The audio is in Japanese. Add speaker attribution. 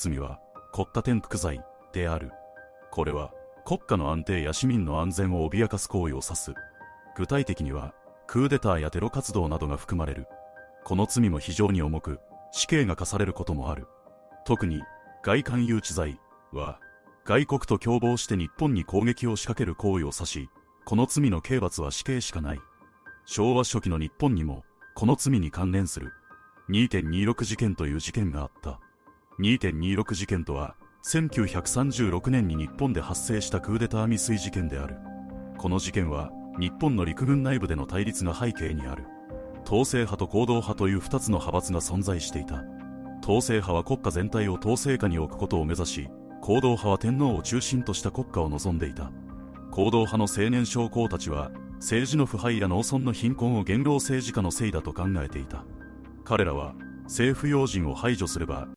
Speaker 1: 罪は国家転覆罪である。これは国家の安定や市民の安全を脅かす行為を指す。具体的には、クーデターやテロ活動などが含まれる。この罪も非常に重く、死刑が課されることもある。特に、外観誘致罪は、外国と共謀して日本に攻撃を仕掛ける行為を指し、この罪の刑罰は死刑しかない。昭和初期の日本にも、この罪に関連する2.26事件という事件があった。2.26事件とは、1936年に日本で発生したクーデター未遂事件である。この事件は、日本の陸軍内部での対立が背景にある。統制派と行動派という二つの派閥が存在していた。統制派は国家全体を統制下に置くことを目指し、行動派は天皇を中心とした国家を望んでいた。行動派の青年将校たちは、政治の腐敗や農村の貧困を元老政治家のせいだと考えていた。彼らは、政府要人を排除すれば、